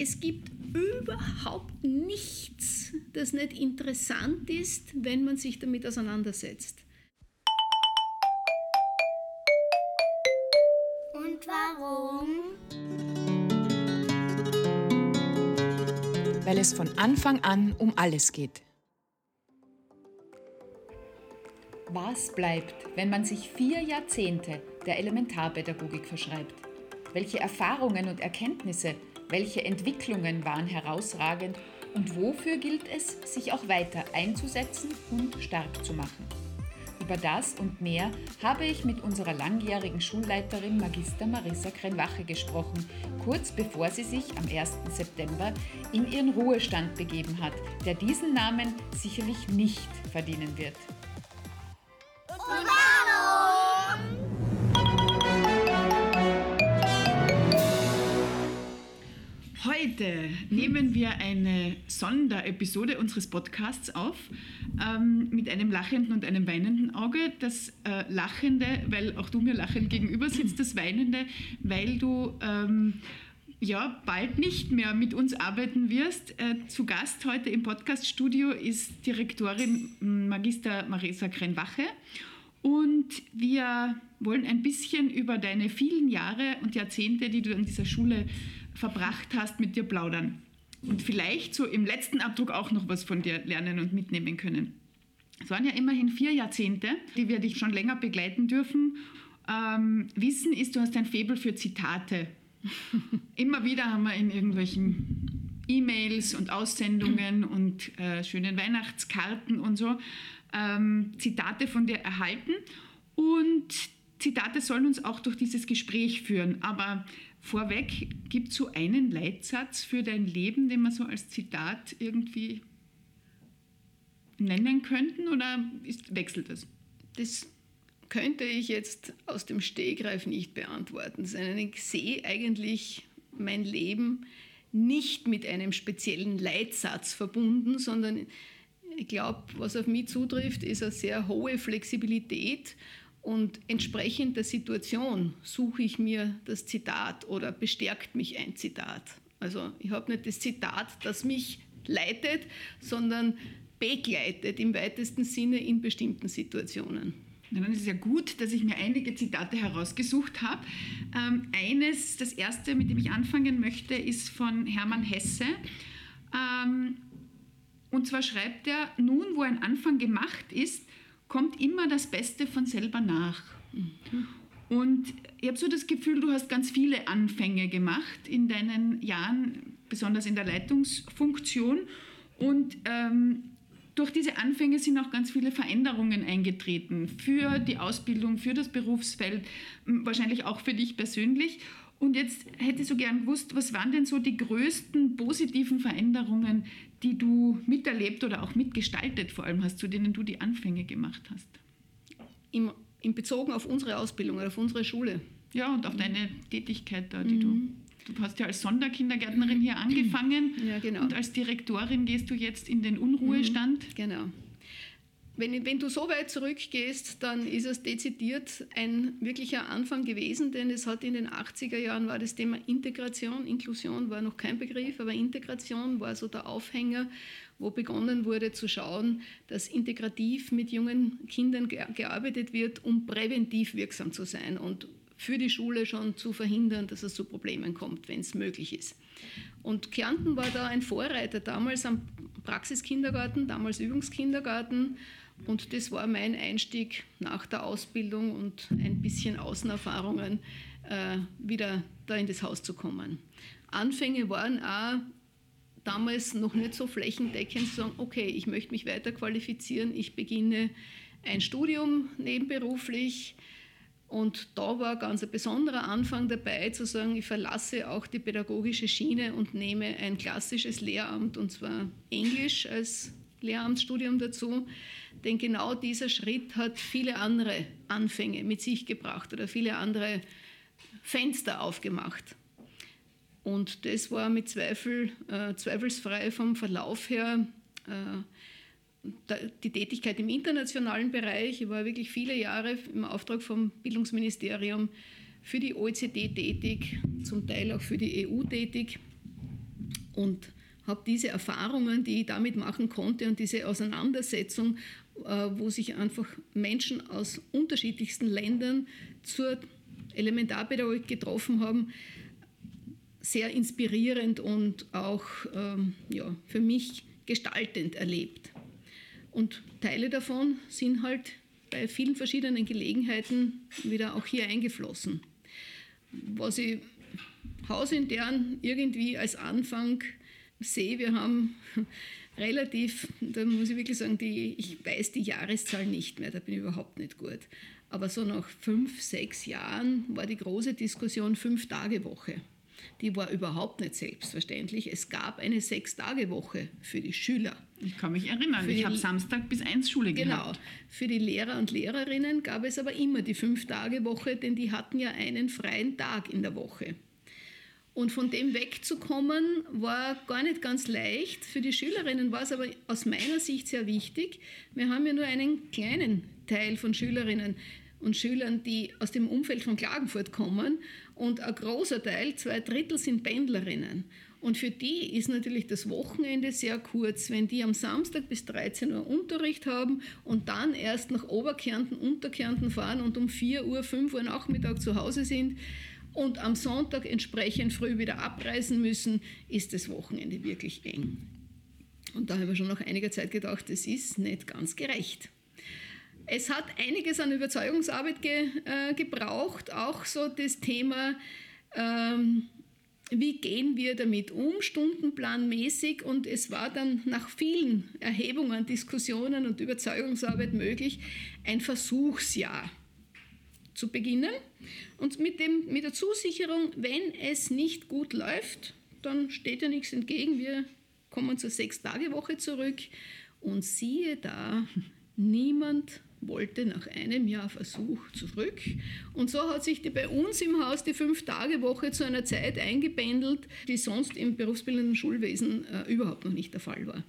Es gibt überhaupt nichts, das nicht interessant ist, wenn man sich damit auseinandersetzt. Und warum? Weil es von Anfang an um alles geht. Was bleibt, wenn man sich vier Jahrzehnte der Elementarpädagogik verschreibt? Welche Erfahrungen und Erkenntnisse, welche Entwicklungen waren herausragend und wofür gilt es, sich auch weiter einzusetzen und stark zu machen? Über das und mehr habe ich mit unserer langjährigen Schulleiterin Magister Marissa Krenwache gesprochen, kurz bevor sie sich am 1. September in ihren Ruhestand begeben hat, der diesen Namen sicherlich nicht verdienen wird. Heute nehmen wir eine Sonderepisode unseres Podcasts auf ähm, mit einem lachenden und einem weinenden Auge. Das äh, Lachende, weil auch du mir lachend gegenüber sitzt, das Weinende, weil du ähm, ja bald nicht mehr mit uns arbeiten wirst. Äh, zu Gast heute im Podcaststudio ist Direktorin Magister Marisa Krenwache. Und wir wollen ein bisschen über deine vielen Jahre und Jahrzehnte, die du an dieser Schule verbracht hast, mit dir plaudern. Und vielleicht so im letzten Abdruck auch noch was von dir lernen und mitnehmen können. Es waren ja immerhin vier Jahrzehnte, die wir dich schon länger begleiten dürfen. Ähm, Wissen ist, du hast ein Faible für Zitate. Immer wieder haben wir in irgendwelchen E-Mails und Aussendungen und äh, schönen Weihnachtskarten und so ähm, Zitate von dir erhalten. Und Zitate sollen uns auch durch dieses Gespräch führen. Aber vorweg, gibt es so einen Leitsatz für dein Leben, den wir so als Zitat irgendwie nennen könnten oder ist, wechselt das? Das könnte ich jetzt aus dem Stegreif nicht beantworten, sondern ich sehe eigentlich mein Leben nicht mit einem speziellen Leitsatz verbunden, sondern ich glaube, was auf mich zutrifft, ist eine sehr hohe Flexibilität und entsprechend der Situation suche ich mir das Zitat oder bestärkt mich ein Zitat. Also ich habe nicht das Zitat, das mich leitet, sondern begleitet im weitesten Sinne in bestimmten Situationen. Na, dann ist es ja gut, dass ich mir einige Zitate herausgesucht habe. Ähm, eines, das erste, mit dem ich anfangen möchte, ist von Hermann Hesse. Ähm, und zwar schreibt er, nun wo ein Anfang gemacht ist, kommt immer das Beste von selber nach. Und ich habe so das Gefühl, du hast ganz viele Anfänge gemacht in deinen Jahren, besonders in der Leitungsfunktion. Und ähm, durch diese Anfänge sind auch ganz viele Veränderungen eingetreten für die Ausbildung, für das Berufsfeld, wahrscheinlich auch für dich persönlich. Und jetzt hätte ich so gern gewusst, was waren denn so die größten positiven Veränderungen, die du miterlebt oder auch mitgestaltet vor allem hast, zu denen du die Anfänge gemacht hast? Im, im Bezogen auf unsere Ausbildung oder auf unsere Schule. Ja, und auf mhm. deine Tätigkeit da, die mhm. du. Du hast ja als Sonderkindergärtnerin hier angefangen ja, genau. und als Direktorin gehst du jetzt in den Unruhestand. Mhm, genau. Wenn, wenn, du so weit zurückgehst, dann ist es dezidiert ein wirklicher Anfang gewesen, denn es hat in den 80er Jahren war das Thema Integration, Inklusion war noch kein Begriff, aber Integration war so der Aufhänger, wo begonnen wurde zu schauen, dass integrativ mit jungen Kindern gearbeitet wird, um präventiv wirksam zu sein und für die Schule schon zu verhindern, dass es zu Problemen kommt, wenn es möglich ist. Und Kärnten war da ein Vorreiter, damals am Praxiskindergarten, damals Übungskindergarten und das war mein Einstieg nach der Ausbildung und ein bisschen Außenerfahrungen, äh, wieder da in das Haus zu kommen. Anfänge waren auch damals noch nicht so flächendeckend zu sagen, okay, ich möchte mich weiter qualifizieren, ich beginne ein Studium nebenberuflich. Und da war ganz ein besonderer Anfang dabei, zu sagen, ich verlasse auch die pädagogische Schiene und nehme ein klassisches Lehramt, und zwar Englisch als Lehramtsstudium dazu. Denn genau dieser Schritt hat viele andere Anfänge mit sich gebracht oder viele andere Fenster aufgemacht. Und das war mit Zweifel, äh, zweifelsfrei vom Verlauf her äh, die Tätigkeit im internationalen Bereich. Ich war wirklich viele Jahre im Auftrag vom Bildungsministerium für die OECD tätig, zum Teil auch für die EU tätig Und habe diese Erfahrungen, die ich damit machen konnte und diese Auseinandersetzung, äh, wo sich einfach Menschen aus unterschiedlichsten Ländern zur Elementarpädagogik getroffen haben, sehr inspirierend und auch ähm, ja, für mich gestaltend erlebt. Und Teile davon sind halt bei vielen verschiedenen Gelegenheiten wieder auch hier eingeflossen. Was ich hausintern irgendwie als Anfang sehe, wir haben relativ, da muss ich wirklich sagen, die, ich weiß die Jahreszahl nicht mehr, da bin ich überhaupt nicht gut. Aber so nach fünf, sechs Jahren war die große Diskussion Fünf-Tage-Woche. Die war überhaupt nicht selbstverständlich. Es gab eine Sechs-Tage-Woche für die Schüler. Ich kann mich erinnern, für ich habe Samstag bis eins Schule genau. gehabt. Genau. Für die Lehrer und Lehrerinnen gab es aber immer die Fünf-Tage-Woche, denn die hatten ja einen freien Tag in der Woche. Und von dem wegzukommen war gar nicht ganz leicht. Für die Schülerinnen war es aber aus meiner Sicht sehr wichtig. Wir haben ja nur einen kleinen Teil von Schülerinnen und Schülern, die aus dem Umfeld von Klagenfurt kommen. Und ein großer Teil, zwei Drittel, sind Pendlerinnen. Und für die ist natürlich das Wochenende sehr kurz, wenn die am Samstag bis 13 Uhr Unterricht haben und dann erst nach Oberkärnten, Unterkärnten fahren und um 4 Uhr, 5 Uhr Nachmittag zu Hause sind und am Sonntag entsprechend früh wieder abreisen müssen, ist das Wochenende wirklich eng. Und da haben wir schon nach einiger Zeit gedacht, das ist nicht ganz gerecht. Es hat einiges an Überzeugungsarbeit ge, äh, gebraucht, auch so das Thema, ähm, wie gehen wir damit um, stundenplanmäßig. Und es war dann nach vielen Erhebungen, Diskussionen und Überzeugungsarbeit möglich, ein Versuchsjahr zu beginnen. Und mit, dem, mit der Zusicherung, wenn es nicht gut läuft, dann steht ja nichts entgegen. Wir kommen zur Sechs-Tage-Woche zurück. Und siehe da, niemand wollte nach einem Jahr Versuch zurück. Und so hat sich die, bei uns im Haus die Fünf-Tage-Woche zu einer Zeit eingependelt, die sonst im berufsbildenden Schulwesen äh, überhaupt noch nicht der Fall war.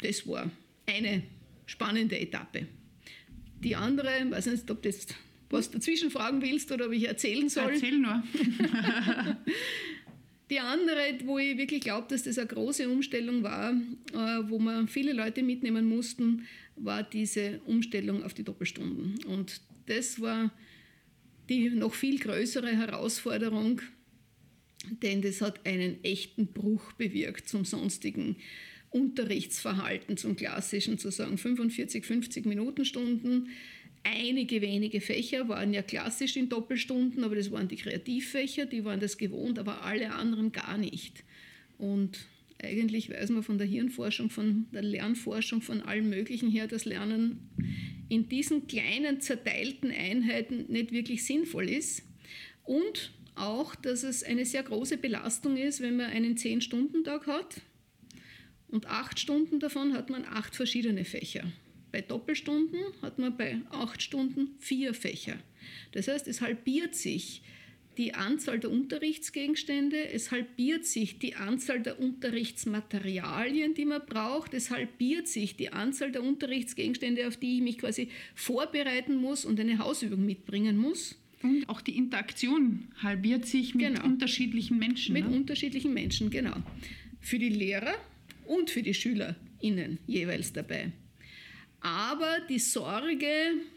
Das war eine spannende Etappe. Die andere, ich weiß nicht, ob das was dazwischen fragen willst oder ob ich erzählen soll. Erzähl nur. Die andere, wo ich wirklich glaube, dass das eine große Umstellung war, äh, wo wir viele Leute mitnehmen mussten, war diese Umstellung auf die Doppelstunden. Und das war die noch viel größere Herausforderung, denn das hat einen echten Bruch bewirkt zum sonstigen Unterrichtsverhalten, zum klassischen, zu sagen 45, 50 Minuten Stunden Einige wenige Fächer waren ja klassisch in Doppelstunden, aber das waren die Kreativfächer, die waren das gewohnt, aber alle anderen gar nicht. Und eigentlich weiß man von der Hirnforschung, von der Lernforschung, von allem Möglichen her, dass Lernen in diesen kleinen zerteilten Einheiten nicht wirklich sinnvoll ist. Und auch, dass es eine sehr große Belastung ist, wenn man einen 10-Stunden-Tag hat. Und acht Stunden davon hat man acht verschiedene Fächer. Bei Doppelstunden hat man bei acht Stunden vier Fächer. Das heißt, es halbiert sich die Anzahl der Unterrichtsgegenstände, es halbiert sich die Anzahl der Unterrichtsmaterialien, die man braucht, es halbiert sich die Anzahl der Unterrichtsgegenstände, auf die ich mich quasi vorbereiten muss und eine Hausübung mitbringen muss. Und auch die Interaktion halbiert sich mit genau. unterschiedlichen Menschen. Mit ne? unterschiedlichen Menschen, genau. Für die Lehrer und für die SchülerInnen jeweils dabei. Aber die Sorge,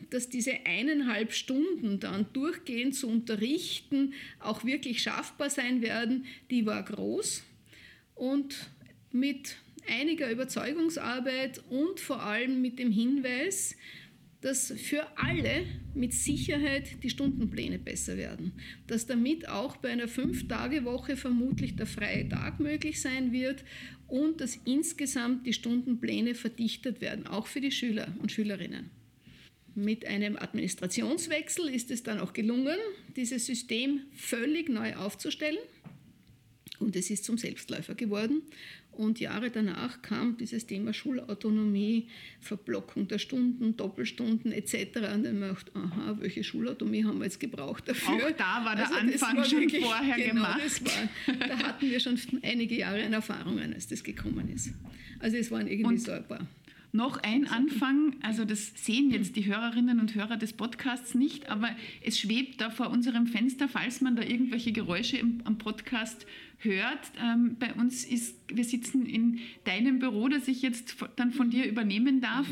dass diese eineinhalb Stunden dann durchgehend zu unterrichten auch wirklich schaffbar sein werden, die war groß. Und mit einiger Überzeugungsarbeit und vor allem mit dem Hinweis, dass für alle mit Sicherheit die Stundenpläne besser werden. Dass damit auch bei einer Fünf-Tage-Woche vermutlich der freie Tag möglich sein wird und dass insgesamt die Stundenpläne verdichtet werden, auch für die Schüler und Schülerinnen. Mit einem Administrationswechsel ist es dann auch gelungen, dieses System völlig neu aufzustellen. Und es ist zum Selbstläufer geworden. Und Jahre danach kam dieses Thema Schulautonomie, Verblockung der Stunden, Doppelstunden etc. Und dann dachte aha, welche Schulautonomie haben wir jetzt gebraucht dafür? Auch da war der also Anfang war schon wirklich, vorher genau, gemacht. War, da hatten wir schon einige Jahre an Erfahrungen, als das gekommen ist. Also es waren irgendwie Und so ein paar noch ein Anfang, also das sehen jetzt die Hörerinnen und Hörer des Podcasts nicht, aber es schwebt da vor unserem Fenster, falls man da irgendwelche Geräusche im, am Podcast hört. Ähm, bei uns ist, wir sitzen in deinem Büro, das ich jetzt dann von dir übernehmen darf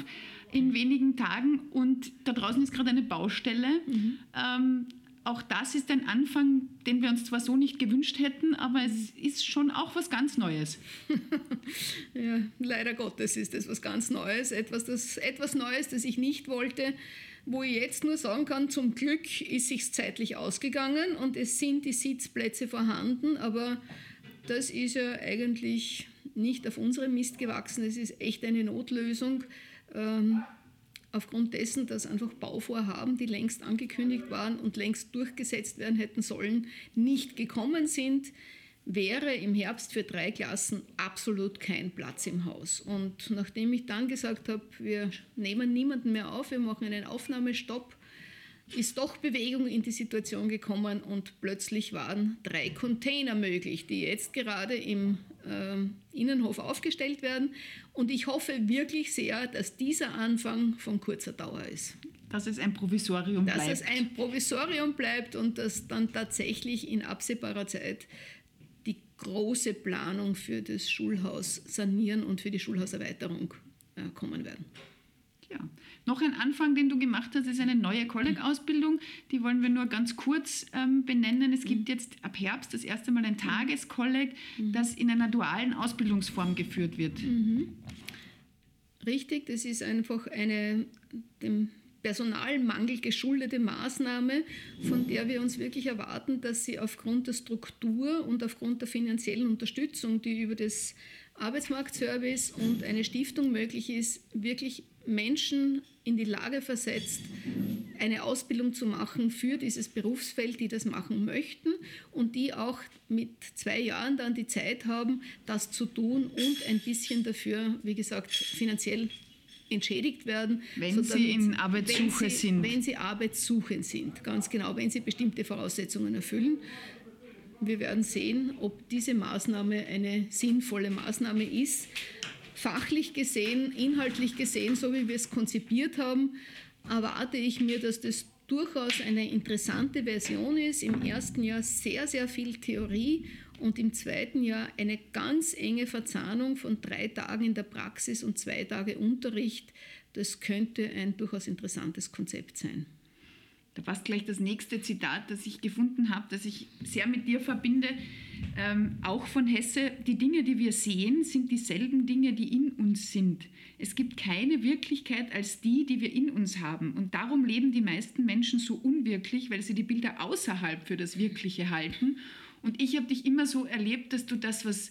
in wenigen Tagen und da draußen ist gerade eine Baustelle. Mhm. Ähm, auch das ist ein Anfang, den wir uns zwar so nicht gewünscht hätten, aber es ist schon auch was ganz Neues. ja, leider Gottes ist es was ganz Neues, etwas, das, etwas Neues, das ich nicht wollte, wo ich jetzt nur sagen kann, zum Glück ist sich zeitlich ausgegangen und es sind die Sitzplätze vorhanden, aber das ist ja eigentlich nicht auf unserem Mist gewachsen, es ist echt eine Notlösung. Ähm, aufgrund dessen, dass einfach Bauvorhaben, die längst angekündigt waren und längst durchgesetzt werden hätten sollen, nicht gekommen sind, wäre im Herbst für drei Klassen absolut kein Platz im Haus. Und nachdem ich dann gesagt habe, wir nehmen niemanden mehr auf, wir machen einen Aufnahmestopp, ist doch Bewegung in die Situation gekommen und plötzlich waren drei Container möglich, die jetzt gerade im äh, Innenhof aufgestellt werden. Und ich hoffe wirklich sehr, dass dieser Anfang von kurzer Dauer ist. Dass es ein Provisorium dass bleibt. Dass es ein Provisorium bleibt und dass dann tatsächlich in absehbarer Zeit die große Planung für das Schulhaus sanieren und für die Schulhauserweiterung äh, kommen werden. Ja. Noch ein Anfang, den du gemacht hast, ist eine neue Kolleg-Ausbildung. Die wollen wir nur ganz kurz ähm, benennen. Es gibt mhm. jetzt ab Herbst das erste Mal ein Tageskolleg, mhm. das in einer dualen Ausbildungsform geführt wird. Mhm. Richtig, das ist einfach eine dem Personalmangel geschuldete Maßnahme, von der wir uns wirklich erwarten, dass sie aufgrund der Struktur und aufgrund der finanziellen Unterstützung, die über das Arbeitsmarktservice und eine Stiftung möglich ist, wirklich Menschen in die Lage versetzt, eine Ausbildung zu machen für dieses Berufsfeld, die das machen möchten und die auch mit zwei Jahren dann die Zeit haben, das zu tun und ein bisschen dafür, wie gesagt, finanziell entschädigt werden. Wenn so sie in Arbeitssuche wenn sie, sind. Wenn sie arbeitssuchend sind, ganz genau, wenn sie bestimmte Voraussetzungen erfüllen. Wir werden sehen, ob diese Maßnahme eine sinnvolle Maßnahme ist. Fachlich gesehen, inhaltlich gesehen, so wie wir es konzipiert haben, erwarte ich mir, dass das durchaus eine interessante Version ist. Im ersten Jahr sehr, sehr viel Theorie und im zweiten Jahr eine ganz enge Verzahnung von drei Tagen in der Praxis und zwei Tage Unterricht. Das könnte ein durchaus interessantes Konzept sein. Da passt gleich das nächste Zitat, das ich gefunden habe, das ich sehr mit dir verbinde, ähm, auch von Hesse. Die Dinge, die wir sehen, sind dieselben Dinge, die in uns sind. Es gibt keine Wirklichkeit als die, die wir in uns haben. Und darum leben die meisten Menschen so unwirklich, weil sie die Bilder außerhalb für das Wirkliche halten. Und ich habe dich immer so erlebt, dass du das, was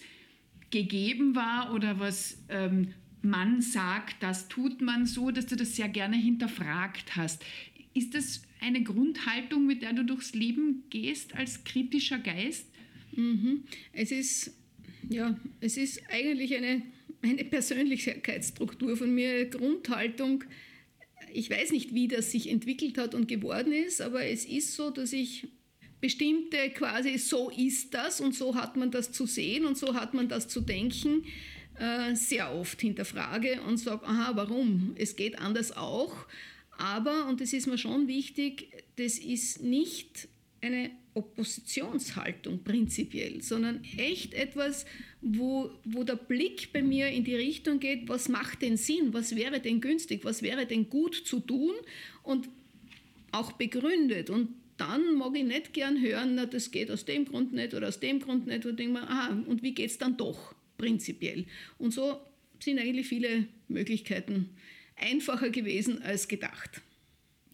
gegeben war oder was ähm, man sagt, das tut man so, dass du das sehr gerne hinterfragt hast. Ist das eine Grundhaltung, mit der du durchs Leben gehst als kritischer Geist? Mhm. Es ist ja, es ist eigentlich eine, eine Persönlichkeitsstruktur von mir, Grundhaltung. Ich weiß nicht, wie das sich entwickelt hat und geworden ist, aber es ist so, dass ich bestimmte quasi so ist das und so hat man das zu sehen und so hat man das zu denken, äh, sehr oft hinterfrage und sage, aha, warum? Es geht anders auch. Aber, und das ist mir schon wichtig, das ist nicht eine Oppositionshaltung prinzipiell, sondern echt etwas, wo, wo der Blick bei mir in die Richtung geht, was macht denn Sinn, was wäre denn günstig, was wäre denn gut zu tun und auch begründet. Und dann mag ich nicht gern hören, na, das geht aus dem Grund nicht oder aus dem Grund nicht. Und denke mir, aha, und wie geht es dann doch prinzipiell? Und so sind eigentlich viele Möglichkeiten einfacher gewesen als gedacht.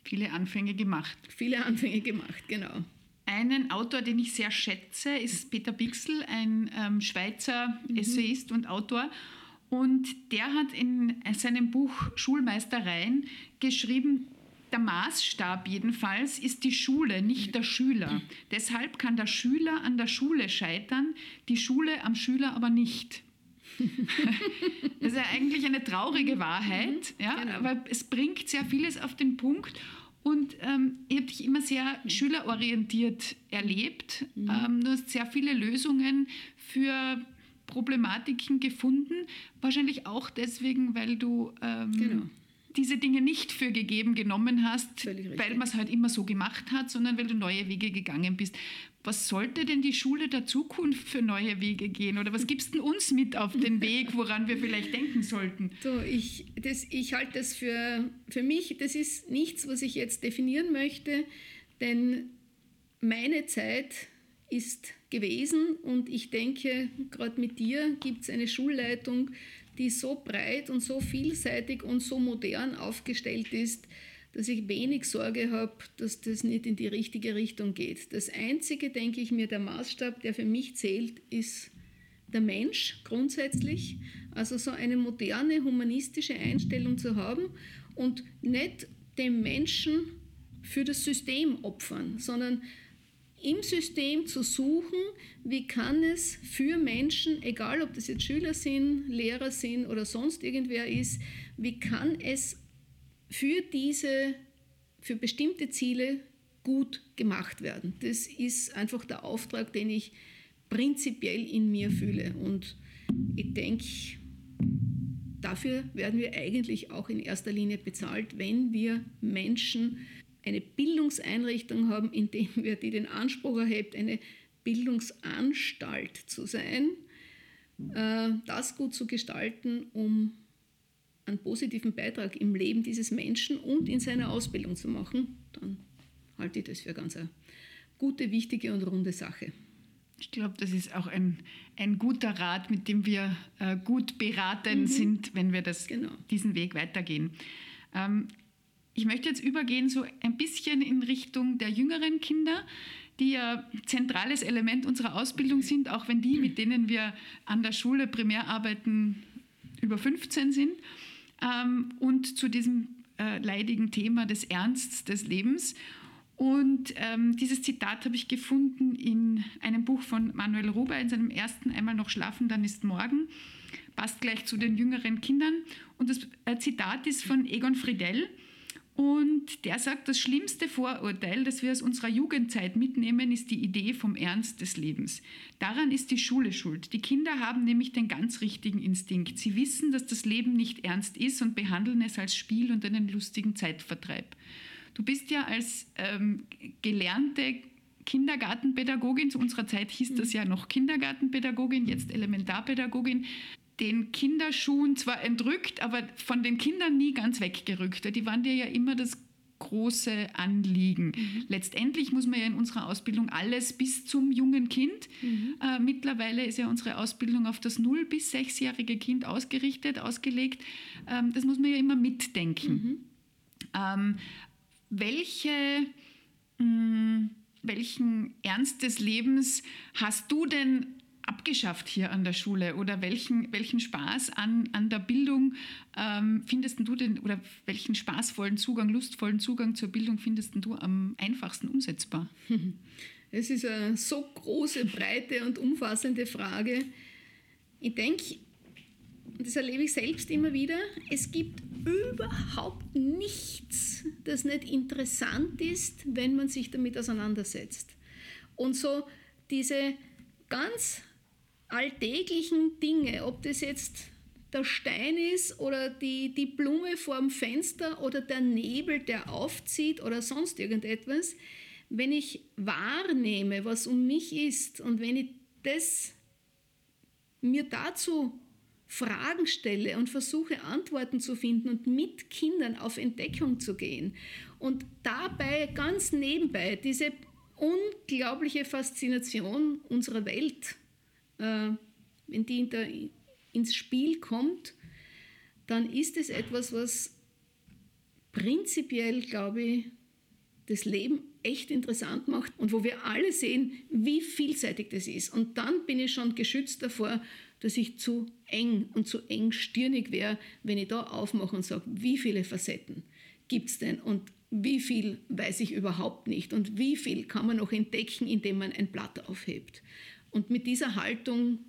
Viele Anfänge gemacht. Viele Anfänge gemacht, genau. Einen Autor, den ich sehr schätze, ist Peter Bixel, ein ähm, Schweizer mhm. Essayist und Autor. Und der hat in seinem Buch Schulmeistereien geschrieben, der Maßstab jedenfalls ist die Schule, nicht der Schüler. Mhm. Deshalb kann der Schüler an der Schule scheitern, die Schule am Schüler aber nicht. das ist ja eigentlich eine traurige Wahrheit, mhm, ja, genau. aber es bringt sehr vieles auf den Punkt. Und ähm, ich habe dich immer sehr schülerorientiert erlebt. Mhm. Ähm, du hast sehr viele Lösungen für Problematiken gefunden. Wahrscheinlich auch deswegen, weil du ähm, genau. diese Dinge nicht für gegeben genommen hast, weil man es halt immer so gemacht hat, sondern weil du neue Wege gegangen bist. Was sollte denn die Schule der Zukunft für neue Wege gehen? Oder was gibst du uns mit auf den Weg, woran wir vielleicht denken sollten? So, ich, ich halte das für, für mich, das ist nichts, was ich jetzt definieren möchte, denn meine Zeit ist gewesen und ich denke, gerade mit dir gibt es eine Schulleitung, die so breit und so vielseitig und so modern aufgestellt ist, dass ich wenig Sorge habe, dass das nicht in die richtige Richtung geht. Das Einzige, denke ich mir, der Maßstab, der für mich zählt, ist der Mensch grundsätzlich. Also so eine moderne, humanistische Einstellung zu haben und nicht dem Menschen für das System opfern, sondern im System zu suchen, wie kann es für Menschen, egal ob das jetzt Schüler sind, Lehrer sind oder sonst irgendwer ist, wie kann es für diese, für bestimmte Ziele gut gemacht werden. Das ist einfach der Auftrag, den ich prinzipiell in mir fühle. Und ich denke, dafür werden wir eigentlich auch in erster Linie bezahlt, wenn wir Menschen eine Bildungseinrichtung haben, in der wir die den Anspruch erhebt, eine Bildungsanstalt zu sein, äh, das gut zu gestalten, um einen positiven Beitrag im Leben dieses Menschen und in seiner Ausbildung zu machen, dann halte ich das für ganz eine gute, wichtige und runde Sache. Ich glaube, das ist auch ein, ein guter Rat, mit dem wir äh, gut beraten mhm. sind, wenn wir das, genau. diesen Weg weitergehen. Ähm, ich möchte jetzt übergehen so ein bisschen in Richtung der jüngeren Kinder, die ja zentrales Element unserer Ausbildung sind, auch wenn die, mit denen wir an der Schule primär arbeiten, über 15 sind ähm, und zu diesem äh, leidigen Thema des Ernsts des Lebens. Und ähm, dieses Zitat habe ich gefunden in einem Buch von Manuel Ruber, in seinem ersten Einmal noch schlafen, dann ist morgen. Passt gleich zu den jüngeren Kindern. Und das äh, Zitat ist von Egon Friedell. Und der sagt, das schlimmste Vorurteil, das wir aus unserer Jugendzeit mitnehmen, ist die Idee vom Ernst des Lebens. Daran ist die Schule schuld. Die Kinder haben nämlich den ganz richtigen Instinkt. Sie wissen, dass das Leben nicht ernst ist und behandeln es als Spiel und einen lustigen Zeitvertreib. Du bist ja als ähm, gelernte Kindergartenpädagogin, zu unserer Zeit hieß das ja noch Kindergartenpädagogin, jetzt Elementarpädagogin, den Kinderschuhen zwar entrückt, aber von den Kindern nie ganz weggerückt. Die waren dir ja immer das große Anliegen. Mhm. Letztendlich muss man ja in unserer Ausbildung alles bis zum jungen Kind. Mhm. Äh, mittlerweile ist ja unsere Ausbildung auf das 0- bis 6-jährige Kind ausgerichtet, ausgelegt. Ähm, das muss man ja immer mitdenken. Mhm. Ähm, welche, mh, mm, welchen Ernst des Lebens hast du denn abgeschafft hier an der Schule oder welchen, welchen Spaß an, an der Bildung ähm, findest du denn oder welchen spaßvollen Zugang, lustvollen Zugang zur Bildung findest du am einfachsten umsetzbar? Es ist eine so große, breite und umfassende Frage. Ich denke, das erlebe ich selbst immer wieder, es gibt überhaupt nichts, das nicht interessant ist, wenn man sich damit auseinandersetzt. Und so diese ganz alltäglichen Dinge, ob das jetzt der Stein ist oder die, die Blume vorm Fenster oder der Nebel, der aufzieht oder sonst irgendetwas, wenn ich wahrnehme, was um mich ist und wenn ich das mir dazu Fragen stelle und versuche Antworten zu finden und mit Kindern auf Entdeckung zu gehen und dabei ganz nebenbei diese unglaubliche Faszination unserer Welt äh, wenn die der, ins Spiel kommt, dann ist es etwas, was prinzipiell, glaube ich, das Leben echt interessant macht und wo wir alle sehen, wie vielseitig das ist. Und dann bin ich schon geschützt davor, dass ich zu eng und zu engstirnig wäre, wenn ich da aufmache und sage, wie viele Facetten gibt es denn und wie viel weiß ich überhaupt nicht und wie viel kann man noch entdecken, indem man ein Blatt aufhebt. Und mit dieser Haltung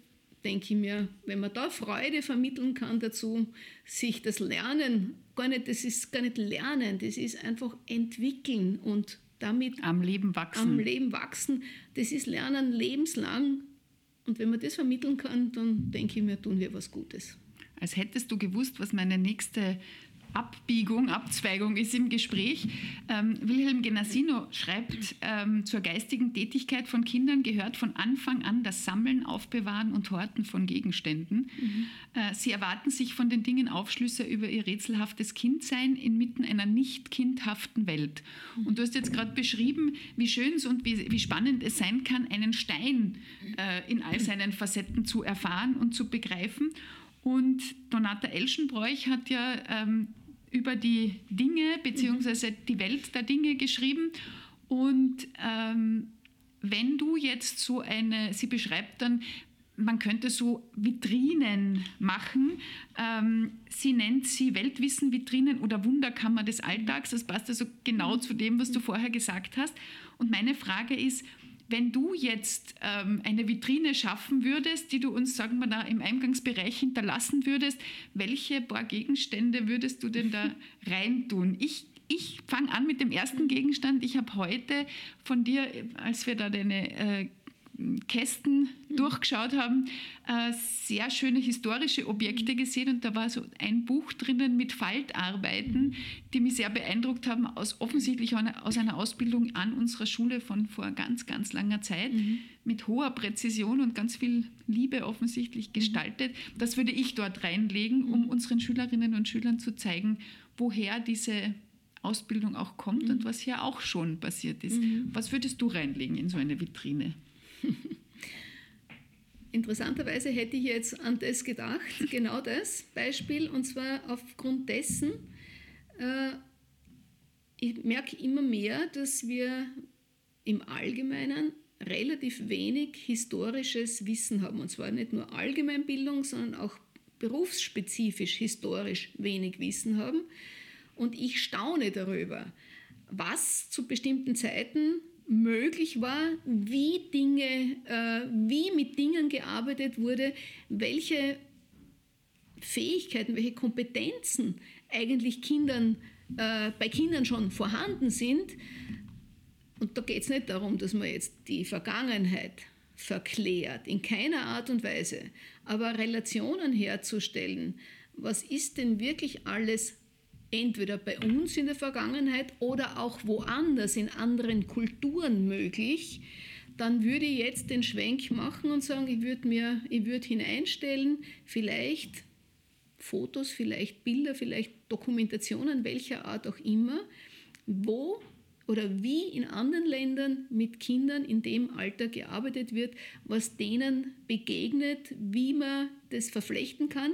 denke ich mir, wenn man da Freude vermitteln kann dazu, sich das Lernen, gar nicht, das ist gar nicht Lernen, das ist einfach entwickeln und damit am Leben wachsen. Am Leben wachsen. Das ist Lernen lebenslang Und wenn man das vermitteln kann, dann denke ich mir, tun wir was Gutes. Als hättest du gewusst, was meine nächste Abbiegung, Abzweigung ist im Gespräch. Ähm, Wilhelm Genassino schreibt, ähm, zur geistigen Tätigkeit von Kindern gehört von Anfang an das Sammeln, Aufbewahren und Horten von Gegenständen. Mhm. Äh, sie erwarten sich von den Dingen Aufschlüsse über ihr rätselhaftes Kindsein inmitten einer nicht kindhaften Welt. Mhm. Und du hast jetzt gerade beschrieben, wie schön es und wie, wie, spannend es sein kann, einen Stein äh, in all seinen Facetten zu erfahren und zu begreifen. Und Donata Elschenbräuch hat ja ähm, über die Dinge bzw. die Welt der Dinge geschrieben. Und ähm, wenn du jetzt so eine, sie beschreibt dann, man könnte so Vitrinen machen. Ähm, sie nennt sie Weltwissen-Vitrinen oder Wunderkammer des Alltags. Das passt also genau zu dem, was du vorher gesagt hast. Und meine Frage ist, wenn du jetzt ähm, eine Vitrine schaffen würdest, die du uns, sagen wir da, im Eingangsbereich hinterlassen würdest, welche paar Gegenstände würdest du denn da reintun? Ich ich fange an mit dem ersten Gegenstand. Ich habe heute von dir, als wir da deine äh, Kästen durchgeschaut haben, äh, sehr schöne historische Objekte gesehen und da war so ein Buch drinnen mit Faltarbeiten, die mich sehr beeindruckt haben, aus, offensichtlich aus einer Ausbildung an unserer Schule von vor ganz, ganz langer Zeit, mhm. mit hoher Präzision und ganz viel Liebe offensichtlich mhm. gestaltet. Das würde ich dort reinlegen, um mhm. unseren Schülerinnen und Schülern zu zeigen, woher diese Ausbildung auch kommt mhm. und was hier auch schon passiert ist. Mhm. Was würdest du reinlegen in so eine Vitrine? Interessanterweise hätte ich jetzt an das gedacht, genau das Beispiel, und zwar aufgrund dessen, äh, ich merke immer mehr, dass wir im Allgemeinen relativ wenig historisches Wissen haben. Und zwar nicht nur Allgemeinbildung, sondern auch berufsspezifisch historisch wenig Wissen haben. Und ich staune darüber, was zu bestimmten Zeiten möglich war, wie Dinge, äh, wie mit Dingen gearbeitet wurde, welche Fähigkeiten, welche Kompetenzen eigentlich Kindern, äh, bei Kindern schon vorhanden sind. Und da geht es nicht darum, dass man jetzt die Vergangenheit verklärt, in keiner Art und Weise, aber Relationen herzustellen, was ist denn wirklich alles entweder bei uns in der Vergangenheit oder auch woanders in anderen Kulturen möglich, dann würde ich jetzt den Schwenk machen und sagen, ich würde mir, ich würde hineinstellen, vielleicht Fotos, vielleicht Bilder, vielleicht Dokumentationen welcher Art auch immer, wo oder wie in anderen Ländern mit Kindern in dem Alter gearbeitet wird, was denen begegnet, wie man das verflechten kann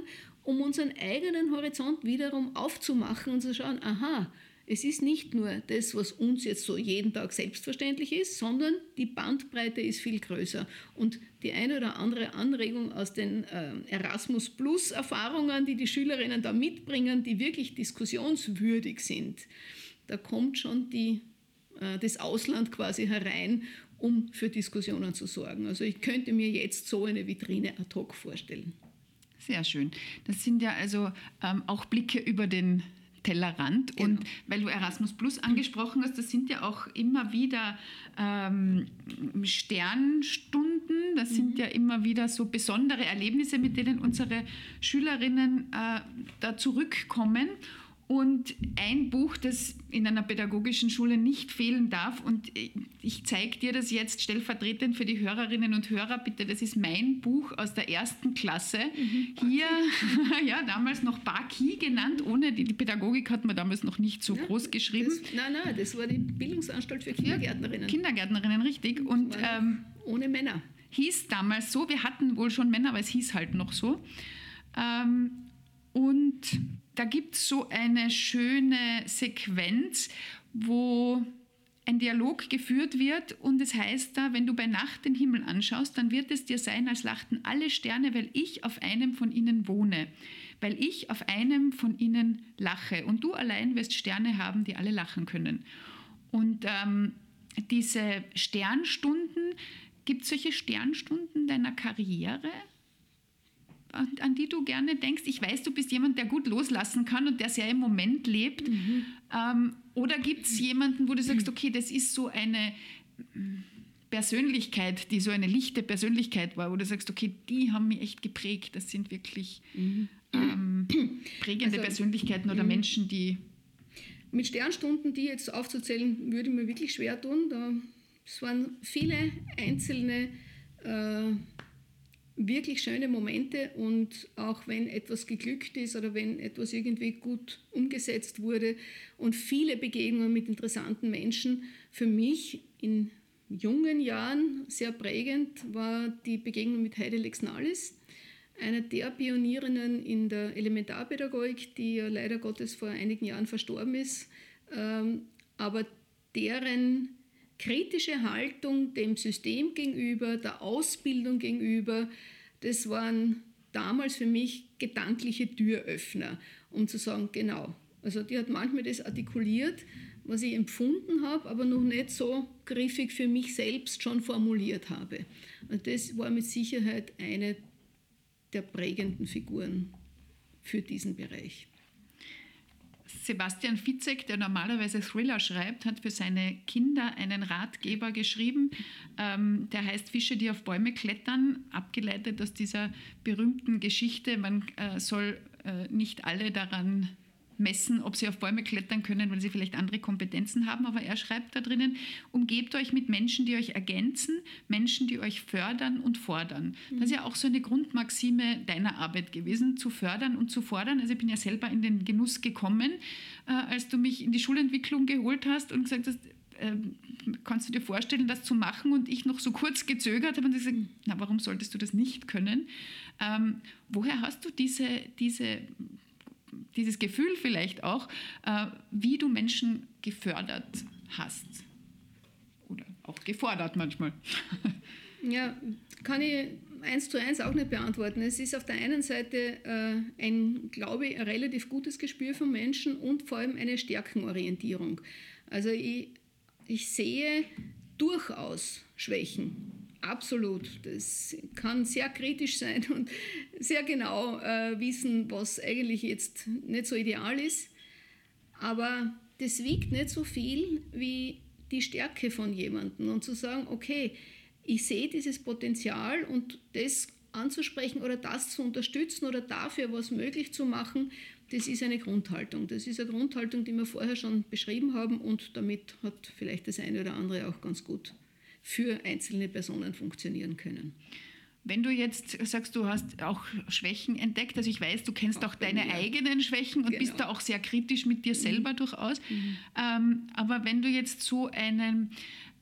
um unseren eigenen Horizont wiederum aufzumachen und zu schauen, aha, es ist nicht nur das, was uns jetzt so jeden Tag selbstverständlich ist, sondern die Bandbreite ist viel größer. Und die eine oder andere Anregung aus den äh, Erasmus Plus Erfahrungen, die die Schülerinnen da mitbringen, die wirklich diskussionswürdig sind, da kommt schon die, äh, das Ausland quasi herein, um für Diskussionen zu sorgen. Also ich könnte mir jetzt so eine Vitrine ad hoc vorstellen. Sehr schön. Das sind ja also ähm, auch Blicke über den Tellerrand. Genau. Und weil du Erasmus Plus angesprochen hast, das sind ja auch immer wieder ähm, Sternstunden, das mhm. sind ja immer wieder so besondere Erlebnisse, mit denen unsere Schülerinnen äh, da zurückkommen. Und ein Buch, das in einer pädagogischen Schule nicht fehlen darf, und ich zeige dir das jetzt stellvertretend für die Hörerinnen und Hörer, bitte, das ist mein Buch aus der ersten Klasse. Mhm, Hier, ja, damals noch Baki genannt, ohne die, die, Pädagogik hat man damals noch nicht so ja, groß geschrieben. Das, nein, nein, das war die Bildungsanstalt für Kindergärtnerinnen. Kindergärtnerinnen, richtig. Und, ähm, ohne Männer. Hieß damals so, wir hatten wohl schon Männer, aber es hieß halt noch so. Ähm, und da gibt es so eine schöne Sequenz, wo ein Dialog geführt wird und es heißt da, wenn du bei Nacht den Himmel anschaust, dann wird es dir sein, als lachten alle Sterne, weil ich auf einem von ihnen wohne, weil ich auf einem von ihnen lache und du allein wirst Sterne haben, die alle lachen können. Und ähm, diese Sternstunden, gibt es solche Sternstunden deiner Karriere? An, die du gerne denkst? Ich weiß, du bist jemand, der gut loslassen kann und der sehr im Moment lebt. Mhm. Ähm, oder gibt es jemanden, wo du sagst, okay, das ist so eine Persönlichkeit, die so eine lichte Persönlichkeit war, wo du sagst, okay, die haben mich echt geprägt. Das sind wirklich mhm. ähm, prägende also, Persönlichkeiten oder mhm. Menschen, die. Mit Sternstunden, die jetzt aufzuzählen, würde mir wirklich schwer tun. Da, es waren viele einzelne äh, wirklich schöne Momente und auch wenn etwas geglückt ist oder wenn etwas irgendwie gut umgesetzt wurde und viele Begegnungen mit interessanten Menschen, für mich in jungen Jahren sehr prägend war die Begegnung mit Heide Lexnalis, einer der Pionierinnen in der Elementarpädagogik, die ja leider Gottes vor einigen Jahren verstorben ist, ähm, aber deren kritische Haltung dem System gegenüber, der Ausbildung gegenüber, das waren damals für mich gedankliche Türöffner, um zu sagen, genau. Also die hat manchmal das artikuliert, was ich empfunden habe, aber noch nicht so griffig für mich selbst schon formuliert habe. Und das war mit Sicherheit eine der prägenden Figuren für diesen Bereich. Sebastian Fitzek, der normalerweise Thriller schreibt, hat für seine Kinder einen Ratgeber geschrieben, ähm, der heißt Fische, die auf Bäume klettern, abgeleitet aus dieser berühmten Geschichte. Man äh, soll äh, nicht alle daran messen, ob sie auf Bäume klettern können, weil sie vielleicht andere Kompetenzen haben. Aber er schreibt da drinnen, umgebt euch mit Menschen, die euch ergänzen, Menschen, die euch fördern und fordern. Das ist ja auch so eine Grundmaxime deiner Arbeit gewesen, zu fördern und zu fordern. Also ich bin ja selber in den Genuss gekommen, äh, als du mich in die Schulentwicklung geholt hast und gesagt hast, äh, kannst du dir vorstellen, das zu machen? Und ich noch so kurz gezögert habe und gesagt, na, warum solltest du das nicht können? Ähm, woher hast du diese, diese dieses Gefühl vielleicht auch, äh, wie du Menschen gefördert hast. Oder auch gefordert manchmal. Ja, kann ich eins zu eins auch nicht beantworten. Es ist auf der einen Seite äh, ein, glaube ich, ein relativ gutes Gespür von Menschen und vor allem eine Stärkenorientierung. Also ich, ich sehe durchaus Schwächen Absolut. Das kann sehr kritisch sein und sehr genau äh, wissen, was eigentlich jetzt nicht so ideal ist. Aber das wiegt nicht so viel wie die Stärke von jemandem und zu sagen, okay, ich sehe dieses Potenzial und das anzusprechen oder das zu unterstützen oder dafür was möglich zu machen, das ist eine Grundhaltung. Das ist eine Grundhaltung, die wir vorher schon beschrieben haben und damit hat vielleicht das eine oder andere auch ganz gut für einzelne Personen funktionieren können. Wenn du jetzt sagst, du hast auch Schwächen entdeckt, also ich weiß, du kennst auch, auch deine mir. eigenen Schwächen und genau. bist da auch sehr kritisch mit dir mhm. selber mhm. durchaus. Mhm. Ähm, aber wenn du jetzt so einen,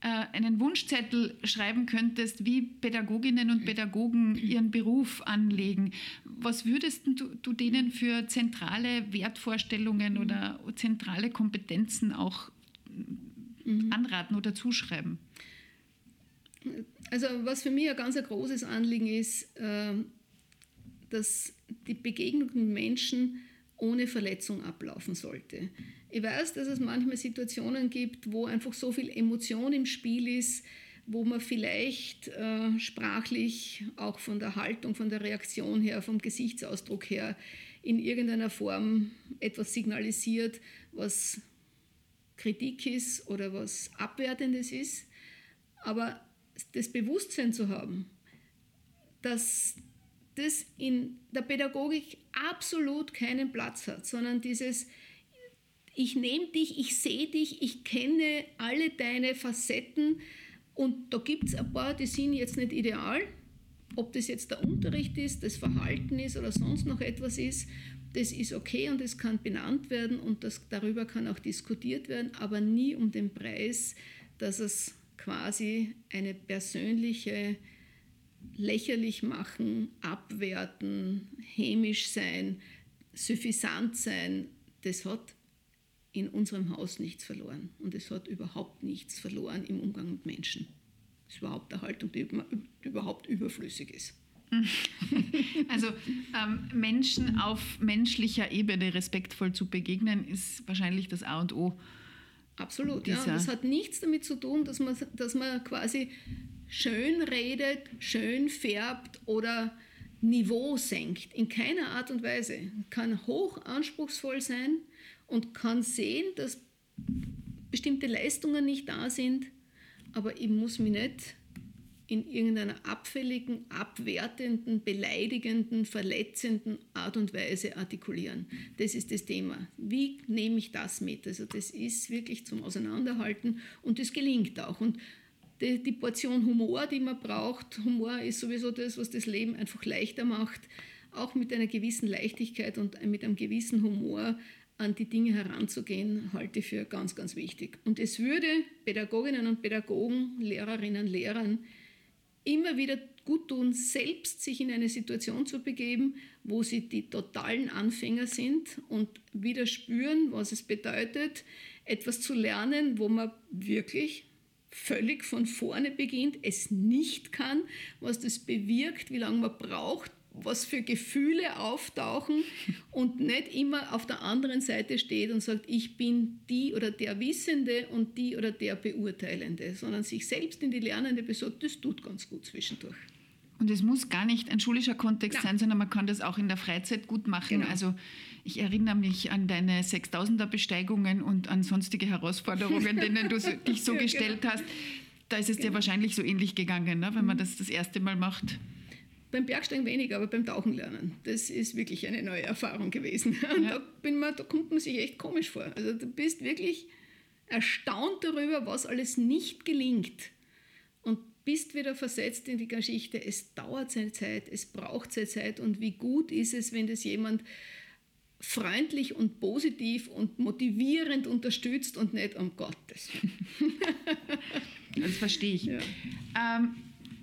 äh, einen Wunschzettel schreiben könntest, wie Pädagoginnen und Pädagogen ihren Beruf anlegen, was würdest du, du denen für zentrale Wertvorstellungen mhm. oder zentrale Kompetenzen auch mhm. anraten oder zuschreiben? Also was für mich ein ganz großes Anliegen ist, ähm, dass die Begegnung mit Menschen ohne Verletzung ablaufen sollte. Ich weiß, dass es manchmal Situationen gibt, wo einfach so viel Emotion im Spiel ist, wo man vielleicht äh, sprachlich, auch von der Haltung, von der Reaktion her, vom Gesichtsausdruck her, in irgendeiner Form etwas signalisiert, was Kritik ist oder was Abwertendes ist. Aber das Bewusstsein zu haben, dass das in der Pädagogik absolut keinen Platz hat, sondern dieses, ich nehme dich, ich sehe dich, ich kenne alle deine Facetten und da gibt es ein paar, die sind jetzt nicht ideal. Ob das jetzt der Unterricht ist, das Verhalten ist oder sonst noch etwas ist, das ist okay und es kann benannt werden und das, darüber kann auch diskutiert werden, aber nie um den Preis, dass es quasi eine persönliche lächerlich machen, abwerten, hämisch sein, suffisant sein, das hat in unserem Haus nichts verloren. Und es hat überhaupt nichts verloren im Umgang mit Menschen. Das ist überhaupt eine Haltung, die überhaupt überflüssig ist. Also ähm, Menschen auf menschlicher Ebene respektvoll zu begegnen, ist wahrscheinlich das A und O Absolut, ja. Und das hat nichts damit zu tun, dass man, dass man quasi schön redet, schön färbt oder Niveau senkt. In keiner Art und Weise. Kann hoch anspruchsvoll sein und kann sehen, dass bestimmte Leistungen nicht da sind aber ich muss mich nicht in irgendeiner abfälligen, abwertenden, beleidigenden, verletzenden Art und Weise artikulieren. Das ist das Thema. Wie nehme ich das mit? Also das ist wirklich zum Auseinanderhalten und das gelingt auch. Und die, die Portion Humor, die man braucht, Humor ist sowieso das, was das Leben einfach leichter macht, auch mit einer gewissen Leichtigkeit und mit einem gewissen Humor an die Dinge heranzugehen, halte ich für ganz, ganz wichtig. Und es würde Pädagoginnen und Pädagogen, Lehrerinnen, Lehrern immer wieder gut tun, selbst sich in eine Situation zu begeben, wo sie die totalen Anfänger sind und wieder spüren, was es bedeutet, etwas zu lernen, wo man wirklich völlig von vorne beginnt, es nicht kann, was das bewirkt, wie lange man braucht, was für Gefühle auftauchen und nicht immer auf der anderen Seite steht und sagt, ich bin die oder der Wissende und die oder der Beurteilende, sondern sich selbst in die lernende Person, das tut ganz gut zwischendurch. Und es muss gar nicht ein schulischer Kontext ja. sein, sondern man kann das auch in der Freizeit gut machen. Genau. Also ich erinnere mich an deine 6000er Besteigungen und an sonstige Herausforderungen, denen du dich so ja, gestellt genau. hast. Da ist es genau. dir wahrscheinlich so ähnlich gegangen, ne? wenn man das das erste Mal macht. Beim Bergsteigen weniger, aber beim Tauchen lernen. Das ist wirklich eine neue Erfahrung gewesen. Und ja. da, bin man, da kommt man sich echt komisch vor. Also du bist wirklich erstaunt darüber, was alles nicht gelingt. Und bist wieder versetzt in die Geschichte. Es dauert seine Zeit, es braucht seine Zeit. Und wie gut ist es, wenn das jemand freundlich und positiv und motivierend unterstützt und nicht um Gottes. das verstehe ich. Ja. Ähm,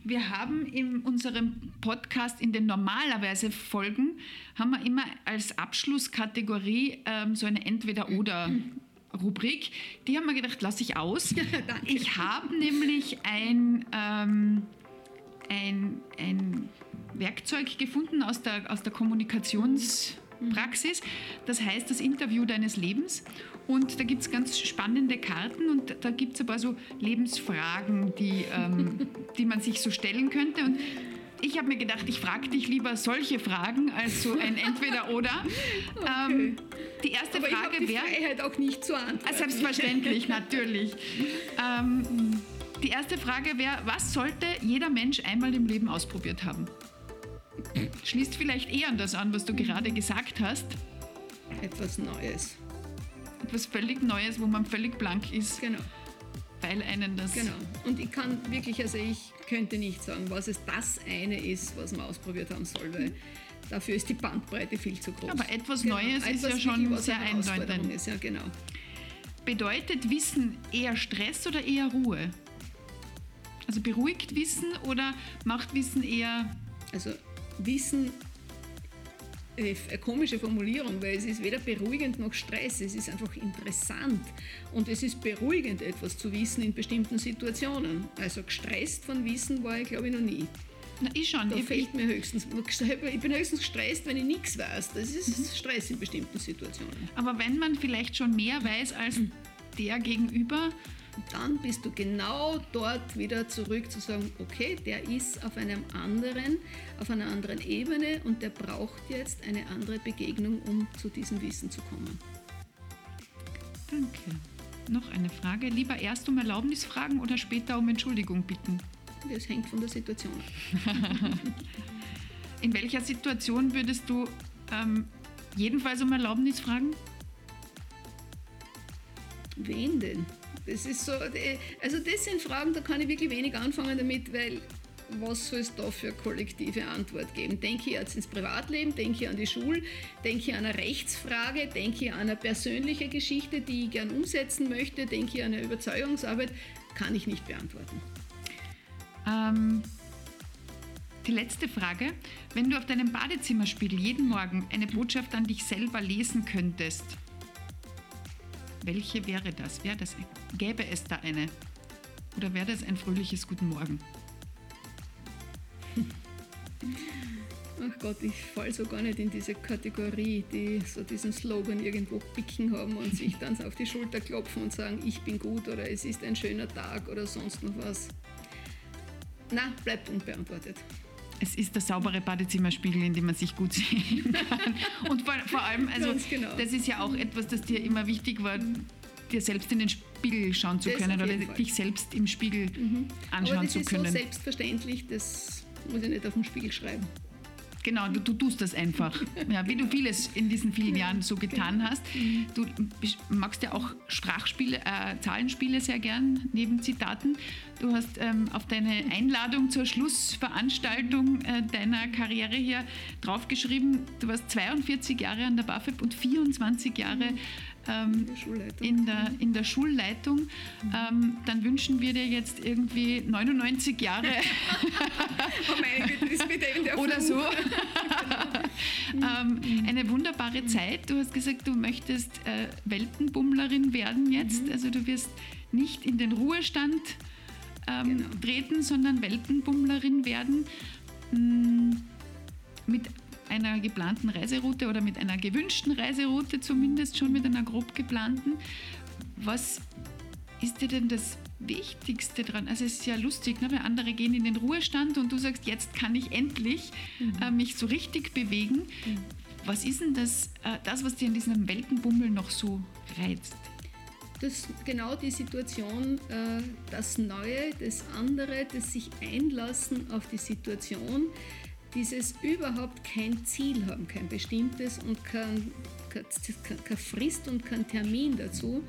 wir haben in unserem Podcast in den normalerweise Folgen, haben wir immer als Abschlusskategorie ähm, so eine Entweder-Oder. Rubrik, die haben wir gedacht, lasse ich aus. ich habe nämlich ein, ähm, ein, ein Werkzeug gefunden aus der, aus der Kommunikations- Praxis. Das heißt das Interview deines Lebens. Und da gibt es ganz spannende Karten und da gibt es ein paar so Lebensfragen, die, ähm, die man sich so stellen könnte. Und ich habe mir gedacht, ich frage dich lieber solche Fragen als so ein Entweder-Oder. Okay. Ähm, die erste Aber Frage wäre. Die Freiheit auch nicht zu antworten. Ah, selbstverständlich, natürlich. Ähm, die erste Frage wäre: Was sollte jeder Mensch einmal im Leben ausprobiert haben? Schließt vielleicht eher an das an, was du gerade gesagt hast. Etwas Neues. Etwas völlig Neues, wo man völlig blank ist. Genau. Weil einen das. Genau. Und ich kann wirklich, also ich könnte nicht sagen, was es das eine ist, was man ausprobiert haben soll, weil dafür ist die Bandbreite viel zu groß. Aber etwas genau. Neues etwas ist ja schon sehr eindeutig. Ist, ja, genau. Bedeutet Wissen eher Stress oder eher Ruhe? Also beruhigt Wissen oder macht Wissen eher. Also Wissen eine komische Formulierung, weil es ist weder beruhigend noch Stress, es ist einfach interessant und es ist beruhigend, etwas zu wissen in bestimmten Situationen. Also gestresst von Wissen war ich, glaube ich, noch nie. Na, ich schon. Da ich fehlt mir höchstens, ich bin höchstens gestresst, wenn ich nichts weiß. Das ist mhm. Stress in bestimmten Situationen. Aber wenn man vielleicht schon mehr weiß als mhm. der Gegenüber, dann bist du genau dort wieder zurück zu sagen, okay, der ist auf einem anderen, auf einer anderen Ebene und der braucht jetzt eine andere Begegnung, um zu diesem Wissen zu kommen. Danke. Noch eine Frage. Lieber erst um Erlaubnis fragen oder später um Entschuldigung bitten? Das hängt von der Situation ab. In welcher Situation würdest du ähm, jedenfalls um Erlaubnis fragen? Wen denn? Das ist so, äh, also das sind Fragen, da kann ich wirklich wenig anfangen damit, weil was soll es da für kollektive Antwort geben? Denke ich jetzt ins Privatleben, denke ich an die Schule, denke ich an eine Rechtsfrage, denke ich an eine persönliche Geschichte, die ich gern umsetzen möchte, denke ich an eine Überzeugungsarbeit, kann ich nicht beantworten. Ähm, die letzte Frage. Wenn du auf deinem Badezimmerspiegel jeden Morgen eine Botschaft an dich selber lesen könntest, welche wäre das? Wäre das gäbe es da eine? Oder wäre das ein fröhliches Guten Morgen? Ach Gott, ich falle so gar nicht in diese Kategorie, die so diesen Slogan irgendwo picken haben und sich dann auf die Schulter klopfen und sagen, ich bin gut oder es ist ein schöner Tag oder sonst noch was. Na, bleibt unbeantwortet. Es ist der saubere Badezimmerspiegel, in dem man sich gut sehen kann. Und vor, vor allem, also genau. das ist ja auch etwas, das dir immer wichtig war, dir selbst in den Spiegel schauen zu Das können oder Fall. dich selbst im Spiegel Aber anschauen das zu ist können. so selbstverständlich, das muss ich nicht auf den Spiegel schreiben. Genau, du, du tust das einfach. Ja, wie du vieles in diesen vielen Jahren so getan hast. Du magst ja auch Sprachspiele, äh, Zahlenspiele sehr gern, neben Zitaten. Du hast ähm, auf deine Einladung zur Schlussveranstaltung äh, deiner Karriere hier draufgeschrieben, du warst 42 Jahre an der BAföG und 24 Jahre ähm, in der, in der Schulleitung. Ähm, dann wünschen wir dir jetzt irgendwie 99 Jahre Oh meine Güte, das ist bitte eben der oder so. ähm, eine wunderbare Zeit. Du hast gesagt, du möchtest äh, Weltenbummlerin werden jetzt. Also du wirst nicht in den Ruhestand ähm, Genau. treten, sondern Weltenbummlerin werden. Mm, mit einer geplanten Reiseroute oder mit einer gewünschten Reiseroute zumindest, schon mit einer grob geplanten. Was ist dir denn das Wichtigste dran? Also es ist ja lustig, ne? weil andere gehen in den Ruhestand und du sagst, jetzt kann ich endlich äh, mich so richtig bewegen. Was ist denn das, äh, das, was dir in diesem Weltenbummel noch so reizt? Das genau die Situation, äh, das Neue, das andere, das sich einlassen auf die Situation, dieses überhaupt kein Ziel haben, kein bestimmtes und kein, kein, kein Frist und kein Termin dazu,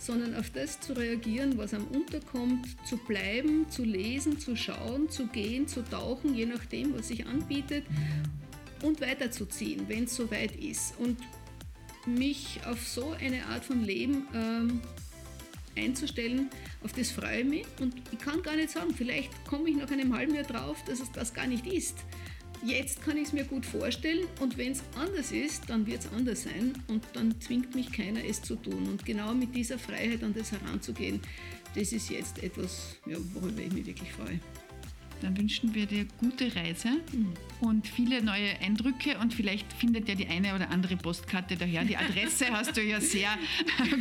sondern auf das zu reagieren, was am unterkommt, zu bleiben, zu lesen, zu schauen, zu gehen, zu tauchen, je nachdem, was sich anbietet und weiterzuziehen, wenn es soweit ist. Und mich auf so eine Art von Leben ähm, einzustellen, auf das freue ich mich. Und ich kann gar nicht sagen, vielleicht komme ich nach einem halben Jahr drauf, dass es das gar nicht ist. Jetzt kann ich es mir gut vorstellen und wenn es anders ist, dann wird es anders sein und dann zwingt mich keiner, es zu tun. Und genau mit dieser Freiheit an das heranzugehen, das ist jetzt etwas, ja, worüber ich mich wirklich freue. Dann wünschen wir dir gute Reise und viele neue Eindrücke und vielleicht findet ja die eine oder andere Postkarte daher. Die Adresse hast du ja sehr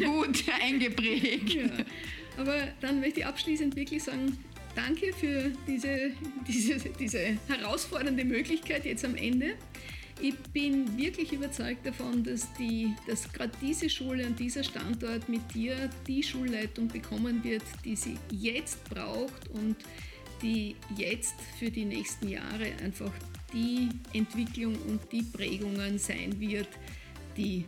gut eingeprägt. Ja. Aber dann möchte ich abschließend wirklich sagen, danke für diese, diese, diese herausfordernde Möglichkeit jetzt am Ende. Ich bin wirklich überzeugt davon, dass, die, dass gerade diese Schule und dieser Standort mit dir die Schulleitung bekommen wird, die sie jetzt braucht und die jetzt für die nächsten Jahre einfach die Entwicklung und die Prägungen sein wird, die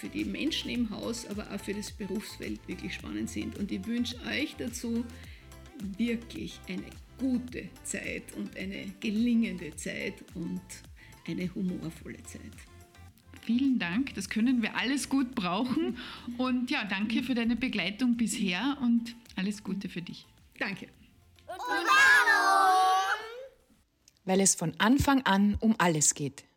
für die Menschen im Haus, aber auch für das Berufsfeld wirklich spannend sind. Und ich wünsche euch dazu wirklich eine gute Zeit und eine gelingende Zeit und eine humorvolle Zeit. Vielen Dank, das können wir alles gut brauchen. Und ja, danke für deine Begleitung bisher und alles Gute für dich. Danke. Und warum? Weil es von Anfang an um alles geht.